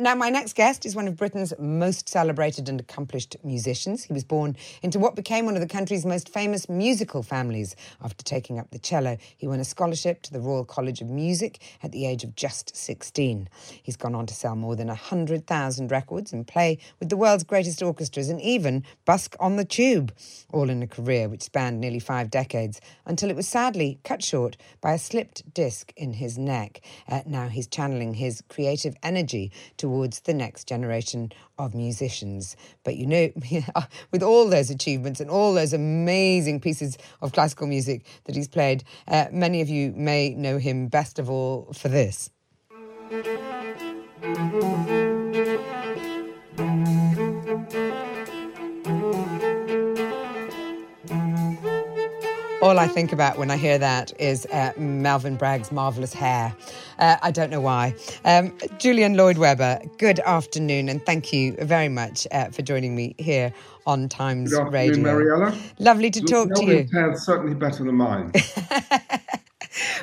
Now, my next guest is one of Britain's most celebrated and accomplished musicians. He was born into what became one of the country's most famous musical families. After taking up the cello, he won a scholarship to the Royal College of Music at the age of just 16. He's gone on to sell more than 100,000 records and play with the world's greatest orchestras and even busk on the tube, all in a career which spanned nearly five decades until it was sadly cut short by a slipped disc in his neck. Uh, now he's channeling his creative energy to towards the next generation of musicians. But you know, with all those achievements and all those amazing pieces of classical music that he's played, uh, many of you may know him best of all for this. All I think about when I hear that is uh, Bragg's marvellous hair. Uh, I don't know why. Um, Julian Lloyd Webber, good afternoon, and thank you very much uh, for joining me here on Times good Radio. Mariella. Lovely to talk to you. Hair's certainly better than mine.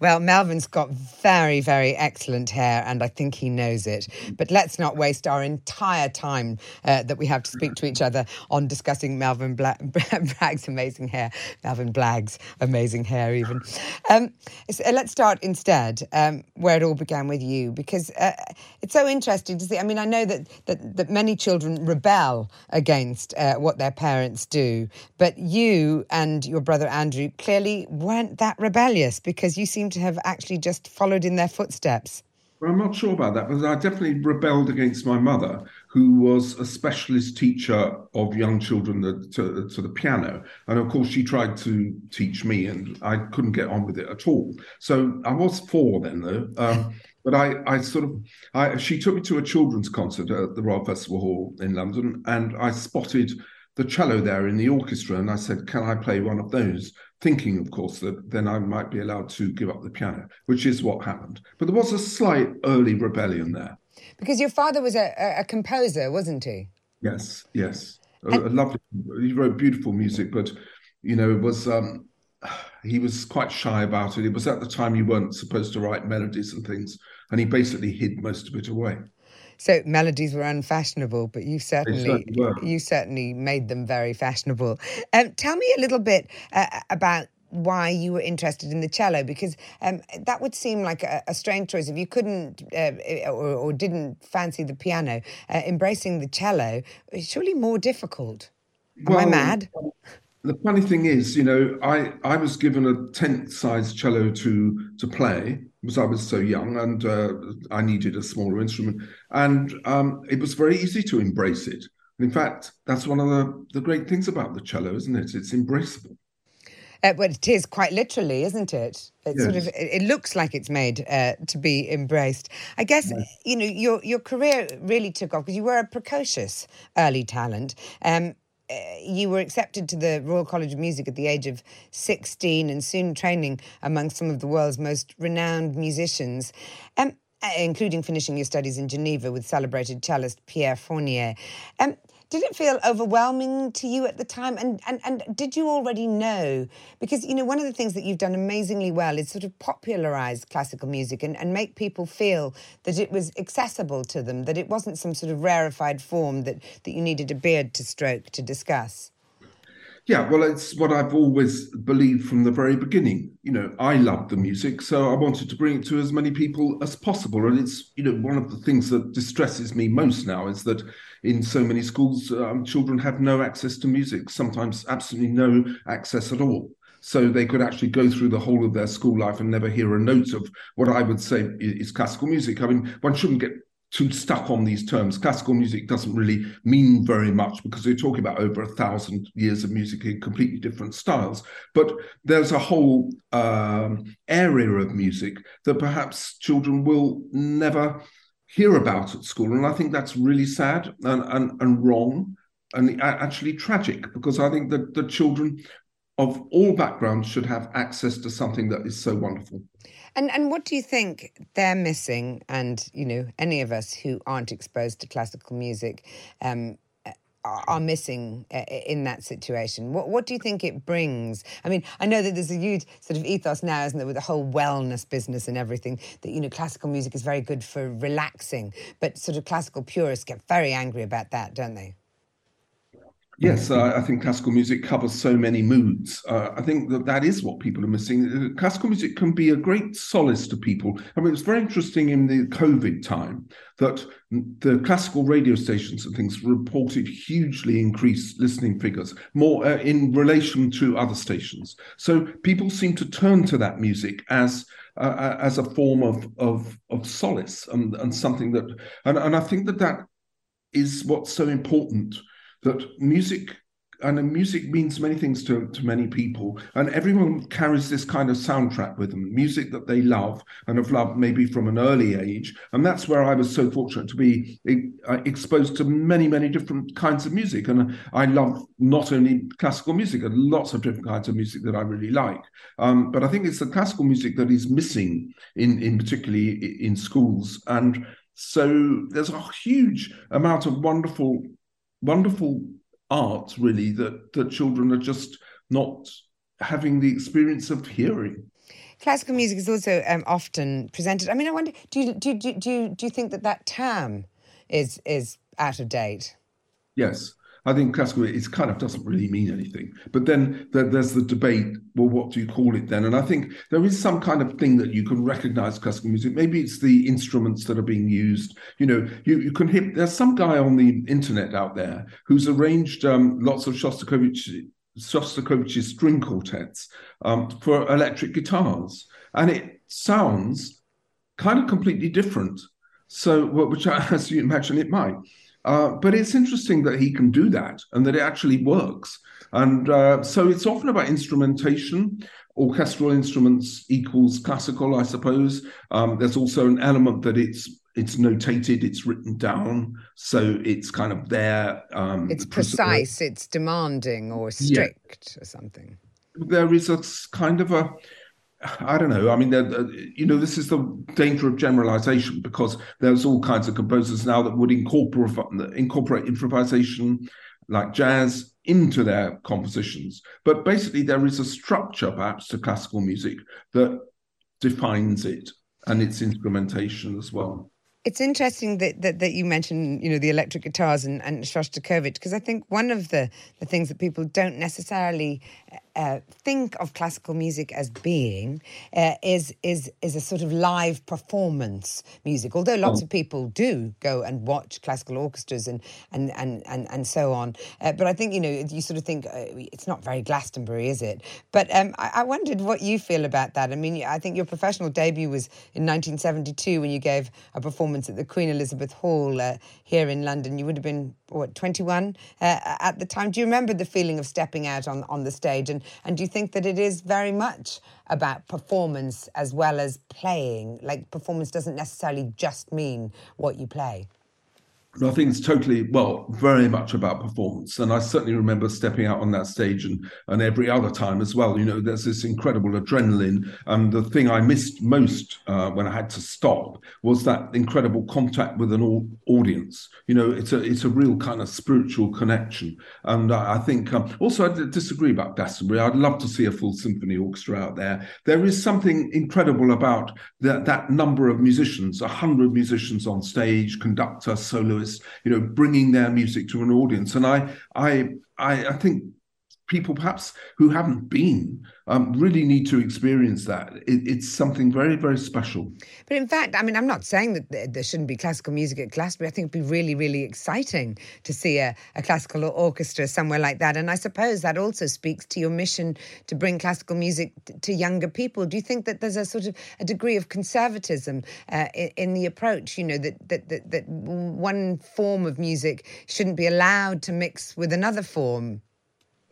Well, Melvyn's got very, very excellent hair, and I think he knows it. But let's not waste our entire time uh, that we have to speak to each other on discussing Melvyn Bla- Bragg's amazing hair, Melvyn Blagg's amazing hair, even. Um, uh, let's start instead um, where it all began with you, because uh, it's so interesting to see. I mean, I know that that, that many children rebel against uh, what their parents do, but you and your brother Andrew clearly weren't that rebellious because you seem to have actually just followed in their footsteps. Well, I'm not sure about that, but I definitely rebelled against my mother, who was a specialist teacher of young children to, to, the piano. And of course, she tried to teach me, and I couldn't get on with it at all. So I was four then, though. Um, but I, I sort of, I, she took me to a children's concert at the Royal Festival Hall in London, and I spotted the cello there in the orchestra, and I said, "Can I play one of those?" Thinking, of course, that then I might be allowed to give up the piano, which is what happened. But there was a slight early rebellion there. Because your father was a, a composer, wasn't he? Yes, yes. A, a lovely, he wrote beautiful music, but, you know, it was, um, he was quite shy about it. It was at the time you weren't supposed to write melodies and things, and he basically hid most of it away. So melodies were unfashionable, but you certainly, certainly you certainly made them very fashionable. Um, tell me a little bit uh, about why you were interested in the cello because um, that would seem like a, a, strange choice if you couldn't uh, or, or, didn't fancy the piano uh, embracing the cello is surely more difficult. Am well, i mad? the funny thing is you know i i was given a tent sized cello to to play because I was so young and uh, I needed a smaller instrument. And um, it was very easy to embrace it. And in fact, that's one of the, the great things about the cello, isn't it? It's embraceable. Uh, well, it is quite literally, isn't it? It yes. sort of it looks like it's made uh, to be embraced. I guess yes. you know your your career really took off because you were a precocious early talent. Um, you were accepted to the Royal College of Music at the age of 16 and soon training among some of the world's most renowned musicians, um, uh, including finishing your studies in Geneva with celebrated cellist Pierre Fournier. Um, did it feel overwhelming to you at the time? And, and, and did you already know? Because, you know, one of the things that you've done amazingly well is sort of popularize classical music and, and make people feel that it was accessible to them, that it wasn't some sort of rarefied form that, that you needed a beard to stroke to discuss. Yeah, well, it's what I've always believed from the very beginning. You know, I love the music, so I wanted to bring it to as many people as possible. And it's, you know, one of the things that distresses me most now is that in so many schools, um, children have no access to music, sometimes absolutely no access at all. So they could actually go through the whole of their school life and never hear a note of what I would say is classical music. I mean, one shouldn't get too stuck on these terms. Classical music doesn't really mean very much because we're talking about over a thousand years of music in completely different styles. But there's a whole um, area of music that perhaps children will never hear about at school. And I think that's really sad and, and, and wrong and actually tragic because I think that the children of all backgrounds should have access to something that is so wonderful. And and what do you think they're missing? And you know, any of us who aren't exposed to classical music um, are missing uh, in that situation. What what do you think it brings? I mean, I know that there's a huge sort of ethos now, isn't there, with the whole wellness business and everything. That you know, classical music is very good for relaxing, but sort of classical purists get very angry about that, don't they? Yes, uh, I think classical music covers so many moods. Uh, I think that that is what people are missing. Uh, classical music can be a great solace to people. I mean, it's very interesting in the COVID time that the classical radio stations and things reported hugely increased listening figures, more uh, in relation to other stations. So people seem to turn to that music as uh, uh, as a form of of of solace and, and something that, and, and I think that that is what's so important that music and music means many things to, to many people and everyone carries this kind of soundtrack with them music that they love and have loved maybe from an early age and that's where i was so fortunate to be uh, exposed to many many different kinds of music and i love not only classical music and lots of different kinds of music that i really like um, but i think it's the classical music that is missing in in particularly in schools and so there's a huge amount of wonderful wonderful art, really, that, that children are just not having the experience of hearing. Classical music is also um, often presented. I mean, I wonder, do you, do, do, do, do you think that that term is is out of date? Yes. I think classical it kind of doesn't really mean anything. But then there's the debate. Well, what do you call it then? And I think there is some kind of thing that you can recognize classical music. Maybe it's the instruments that are being used. You know, you, you can hear. There's some guy on the internet out there who's arranged um, lots of Shostakovich Shostakovich's string quartets um, for electric guitars, and it sounds kind of completely different. So, which, as you imagine, it might. Uh, but it's interesting that he can do that and that it actually works. And uh, so it's often about instrumentation. Orchestral instruments equals classical, I suppose. Um, there's also an element that it's it's notated, it's written down, so it's kind of there. Um, it's precise, it's demanding or strict yeah. or something. There is a kind of a I don't know. I mean, uh, you know, this is the danger of generalization because there's all kinds of composers now that would incorporate incorporate improvisation, like jazz, into their compositions. But basically, there is a structure, perhaps, to classical music that defines it and its instrumentation as well. It's interesting that, that, that you mentioned, you know, the electric guitars and, and Shostakovich, because I think one of the, the things that people don't necessarily uh, think of classical music as being uh, is is is a sort of live performance music. Although lots oh. of people do go and watch classical orchestras and and and and, and so on, uh, but I think you know you sort of think uh, it's not very Glastonbury, is it? But um, I, I, wondered what you feel about that. I mean, I think your professional debut was in 1972 when you gave a performance at the Queen Elizabeth Hall uh, here in London. You would have been what 21 uh, at the time. Do you remember the feeling of stepping out on on the stage and and do you think that it is very much about performance as well as playing? Like performance doesn't necessarily just mean what you play. I think it's totally well, very much about performance. And I certainly remember stepping out on that stage and and every other time as well. You know, there's this incredible adrenaline. And the thing I missed most uh, when I had to stop was that incredible contact with an audience. You know, it's a it's a real kind of spiritual connection. And I, I think um, also I disagree about Glastonbury. I'd love to see a full symphony orchestra out there. There is something incredible about that that number of musicians, a hundred musicians on stage, conductor, soloist you know, bringing their music to an audience. And I, I, I think people perhaps who haven't been um, really need to experience that. It, it's something very, very special. But in fact, I mean, I'm not saying that there shouldn't be classical music at Glastonbury. I think it'd be really, really exciting to see a, a classical orchestra somewhere like that. And I suppose that also speaks to your mission to bring classical music to younger people. Do you think that there's a sort of a degree of conservatism uh, in, in, the approach? You know, that, that, that, that one form of music shouldn't be allowed to mix with another form?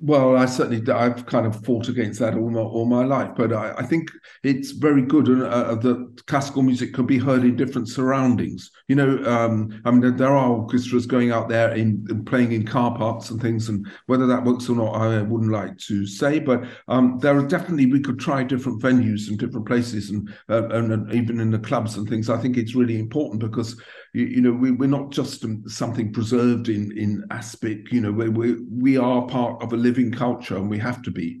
Well, I certainly I've kind of fought against that all my all my life, but I, I think it's very good uh, uh, that classical music can be heard in different surroundings. You know, um, I mean, there are orchestras going out there in, in, playing in car parks and things, and whether that works or not, I wouldn't like to say. But um, there are definitely we could try different venues and different places, and, uh, and, and even in the clubs and things. I think it's really important because you, you know we, we're not just something preserved in in aspic. You know, we we we are part of a living culture, and we have to be.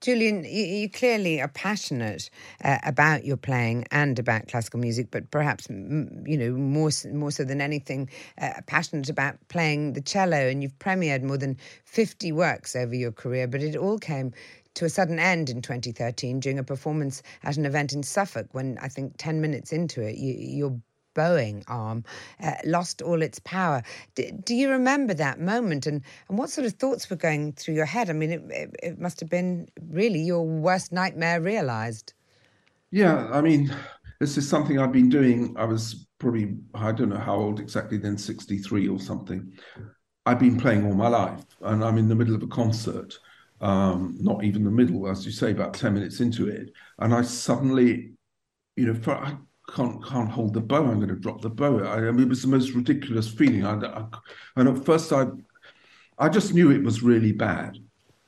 Julian, you, clearly are passionate uh, about your playing and about classical music, but perhaps you know more more so than anything, uh, passionate about playing the cello. And you've premiered more than fifty works over your career, but it all came to a sudden end in 2013 during a performance at an event in Suffolk. When I think ten minutes into it, you, your bowing arm uh, lost all its power. D- do you remember that moment and, and what sort of thoughts were going through your head? I mean, it, it, it must have been really your worst nightmare realized. Yeah, I mean, this is something I've been doing. I was probably, I don't know how old exactly then, 63 or something. I've been playing all my life and I'm in the middle of a concert. Um, not even the middle, as you say, about 10 minutes into it. And I suddenly, you know, for, I can't can't hold the bow. I'm going to drop the bow. I, I mean, it was the most ridiculous feeling. I, I, and at first, I I just knew it was really bad.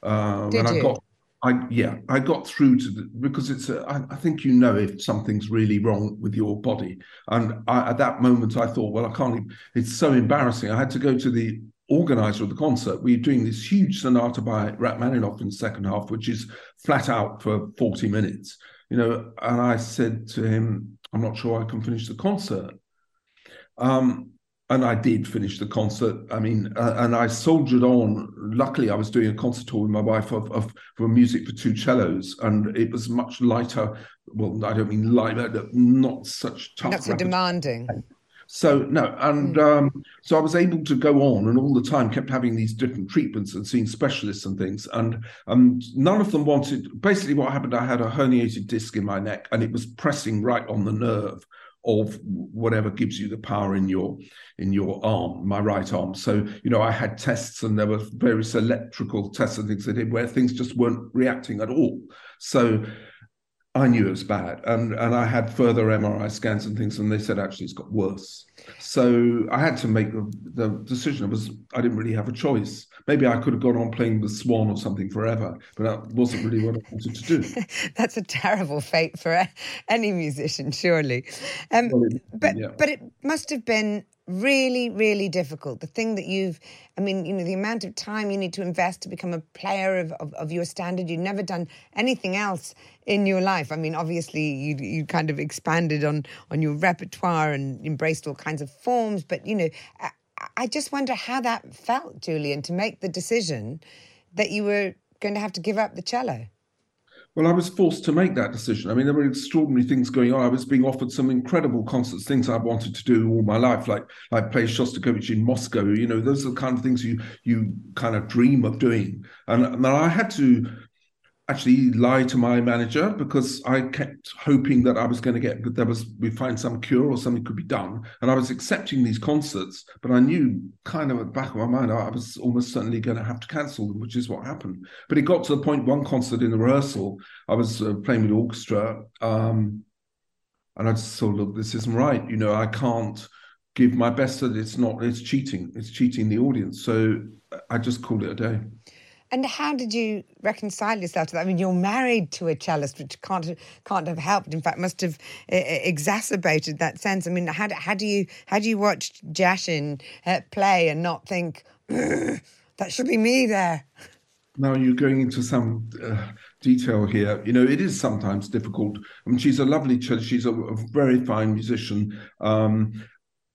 Um, Did and you? I got, I yeah, I got through to the because it's. A, I, I think you know if something's really wrong with your body. And I, at that moment, I thought, well, I can't. It's so embarrassing. I had to go to the organizer of the concert. We are doing this huge sonata by Rachmaninoff in the second half, which is flat out for 40 minutes. You know, and I said to him, I'm not sure I can finish the concert. Um, and I did finish the concert. I mean, uh, and I soldiered on. Luckily, I was doing a concert tour with my wife of, of for music for two cellos, and it was much lighter. Well, I don't mean light, but not such tough. Not so demanding. So no, and mm. um, so I was able to go on, and all the time kept having these different treatments and seeing specialists and things, and um, none of them wanted. Basically, what happened, I had a herniated disc in my neck, and it was pressing right on the nerve of whatever gives you the power in your in your arm, my right arm. So you know, I had tests, and there were various electrical tests and things I did where things just weren't reacting at all. So I knew it was bad, and and I had further MRI scans and things, and they said actually it's got worse. So I had to make the, the decision. It was I didn't really have a choice. Maybe I could have gone on playing the Swan or something forever, but that wasn't really what I wanted to do. That's a terrible fate for any musician, surely. Um, well, it, but yeah. but it must have been really, really difficult. The thing that you've, I mean, you know, the amount of time you need to invest to become a player of, of, of, your standard. You've never done anything else in your life. I mean, obviously, you you kind of expanded on on your repertoire and embraced all kinds of forms. But you know, I, I just wonder how that felt, Julian, to make the decision that you were going to have to give up the cello. Well, I was forced to make that decision. I mean, there were extraordinary things going on. I was being offered some incredible concerts, things I wanted to do all my life, like like play Shostakovich in Moscow. You know, those are the kind of things you you kind of dream of doing. And, and I had to actually lie to my manager because I kept hoping that I was going to get that there was we find some cure or something could be done, and I was accepting these concerts, but I knew kind of at the back of my mind I was almost certainly going to have to cancel them, which is what happened. But it got to the point one concert in the rehearsal, I was uh, playing with orchestra, um, and I just thought, look, this isn't right. You know, I can't give my best that it's not it's cheating it's cheating the audience so i just called it a day and how did you reconcile yourself to that? I mean, you're married to a cellist, which can't can't have helped. In fact, must have uh, exacerbated that sense. I mean, how, how do you how do you watch Jiaxin uh, play and not think that should be me there? Now you're going into some uh, detail here. You know, it is sometimes difficult. I mean, she's a lovely cellist. She's a, a very fine musician. Um,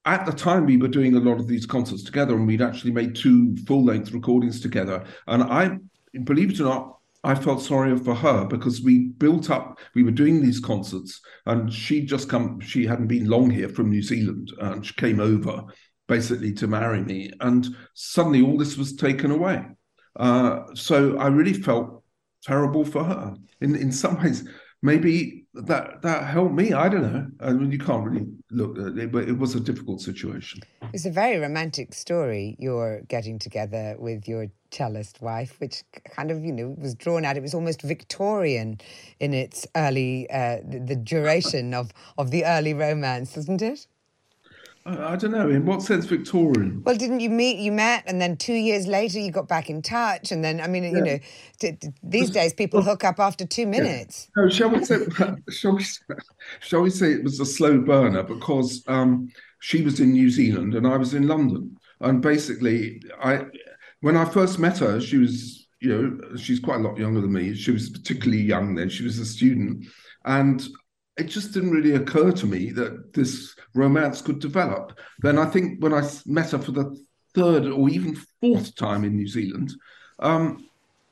at the time we were doing a lot of these concerts together and we'd actually made two full-length recordings together. And i believe it or not i felt sorry for her because we built up we were doing these concerts and she'd just come she hadn't been long here from new zealand and she came over basically to marry me and suddenly all this was taken away. Uh, so i really felt terrible for her. In in some ways maybe that that helped me. I don't know. I mean, you can't really look at it, but it was a difficult situation. It's a very romantic story. You're getting together with your cellist wife, which kind of you know was drawn out. It was almost Victorian in its early uh, the, the duration of of the early romance, isn't it? I don't know. In what sense, Victorian? Well, didn't you meet? You met, and then two years later, you got back in touch, and then I mean, yeah. you know, t- t- these days people hook up after two minutes. Yeah. No, shall we say? Shall we? Shall we say it was a slow burner because um, she was in New Zealand and I was in London, and basically, I when I first met her, she was, you know, she's quite a lot younger than me. She was particularly young then. She was a student, and it just didn't really occur to me that this romance could develop. Then I think when I met her for the third or even fourth time in New Zealand, um,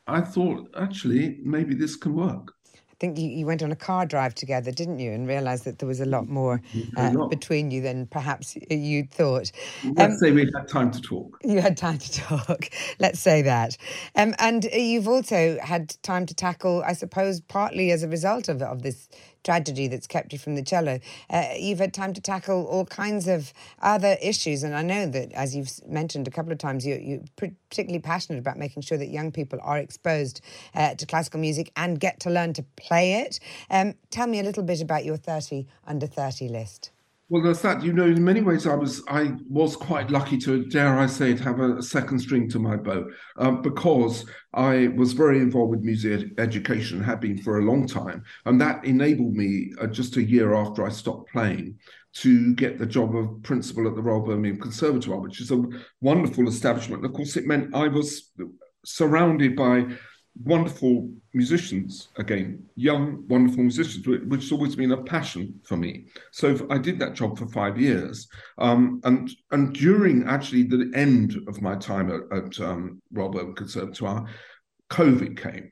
I thought actually maybe this can work. I think you, you, went on a car drive together, didn't you, and realised that there was a lot more uh, between you than perhaps you'd thought. Let's um, say we had time to talk. You had time to talk. Let's say that. Um, and you've also had time to tackle, I suppose, partly as a result of, of this tragedy that's kept you from the cello. Uh, you've had time to tackle all kinds of other issues, and I know that, as you've mentioned a couple of times, you, you're particularly passionate about making sure that young people are exposed uh, to classical music and get to learn to play it. Um, tell me a little bit about your 30 under 30 list. Well, there's that. You know, in many ways, I was I was quite lucky to, dare I say it, have a, second string to my bow um, because I was very involved with music education, had been for a long time, and that enabled me uh, just a year after I stopped playing to get the job of principal at the Royal Birmingham Conservatoire, which is a wonderful establishment. And of course, it meant I was surrounded by wonderful musicians again, young, wonderful musicians, which has always been a passion for me. So I did that job for five years, um, and and during actually the end of my time at, at um, Royal Conservatoire, COVID came,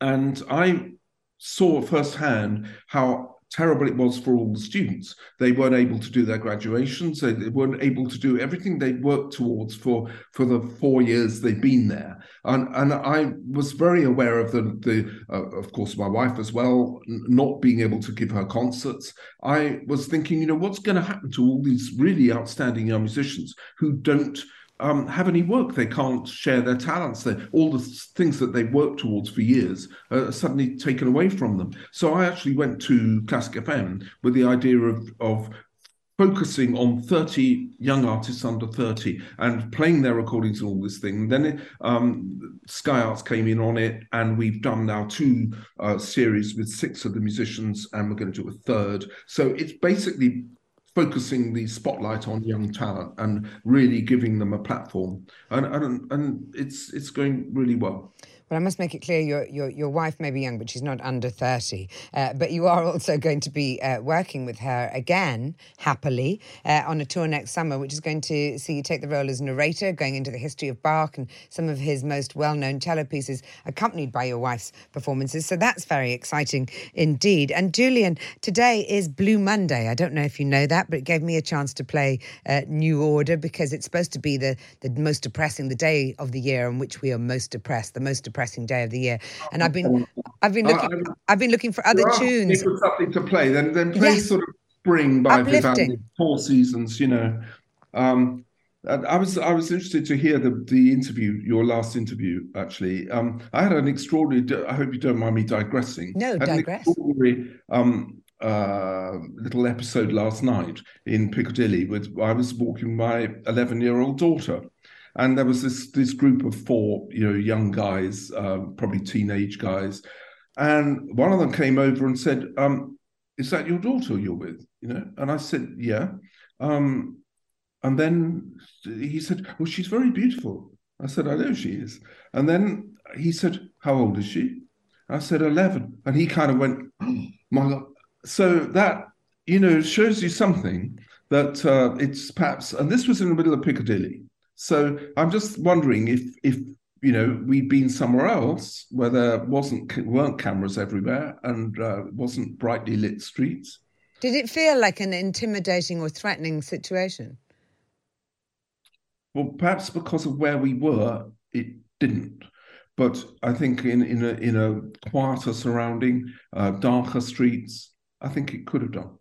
and I saw firsthand how terrible it was for all the students. They weren't able to do their graduations. They weren't able to do everything they'd worked towards for, for the four years they'd been there. And, and I was very aware of the, the uh, of course, my wife as well, not being able to give her concerts. I was thinking, you know, what's going to happen to all these really outstanding young musicians who don't um, have any work. They can't share their talents. They, all the things that they've worked towards for years are suddenly taken away from them. So I actually went to Classic FM with the idea of, of focusing on 30 young artists under 30 and playing their recordings and all this thing. Then um, Sky Arts came in on it, and we've done now two uh, series with six of the musicians, and we're going to do a third. So it's basically focusing the spotlight on young talent and really giving them a platform and and, and it's it's going really well Well, I must make it clear your, your, your wife may be young, but she's not under 30. Uh, but you are also going to be uh, working with her again, happily, uh, on a tour next summer, which is going to see you take the role as narrator, going into the history of Bach and some of his most well known cello pieces, accompanied by your wife's performances. So that's very exciting indeed. And Julian, today is Blue Monday. I don't know if you know that, but it gave me a chance to play New Order because it's supposed to be the, the most depressing, the day of the year on which we are most depressed, the most depressing day of the year. And I've been, I've been looking, I've been looking for other tunes. For something to play, then then play Yes. sort of Spring by. Vivaldi, Four Seasons. You know, um, I was I was interested to hear the the interview, your last interview. Actually, um, I had an extraordinary. I hope you don't mind me digressing. No, I digress. extraordinary um, uh, little episode last night in Piccadilly. With I was walking my eleven year old daughter. And there was this this group of four, you know, young guys, um, probably teenage guys, and one of them came over and said, um, "Is that your daughter you're with?" You know, and I said, "Yeah." Um, and then he said, "Well, she's very beautiful." I said, "I know she is." And then he said, "How old is she?" I said, 11. And he kind of went, oh, my God. So that, you know, shows you something that uh, it's perhaps, and this was in the middle of Piccadilly. So I'm just wondering if, if you know, we'd been somewhere else where there wasn't weren't cameras everywhere and uh, wasn't brightly lit streets. Did it feel like an intimidating or threatening situation? Well, perhaps because of where we were, it didn't. But I think in in a in a quieter surrounding, uh, darker streets, I think it could have done.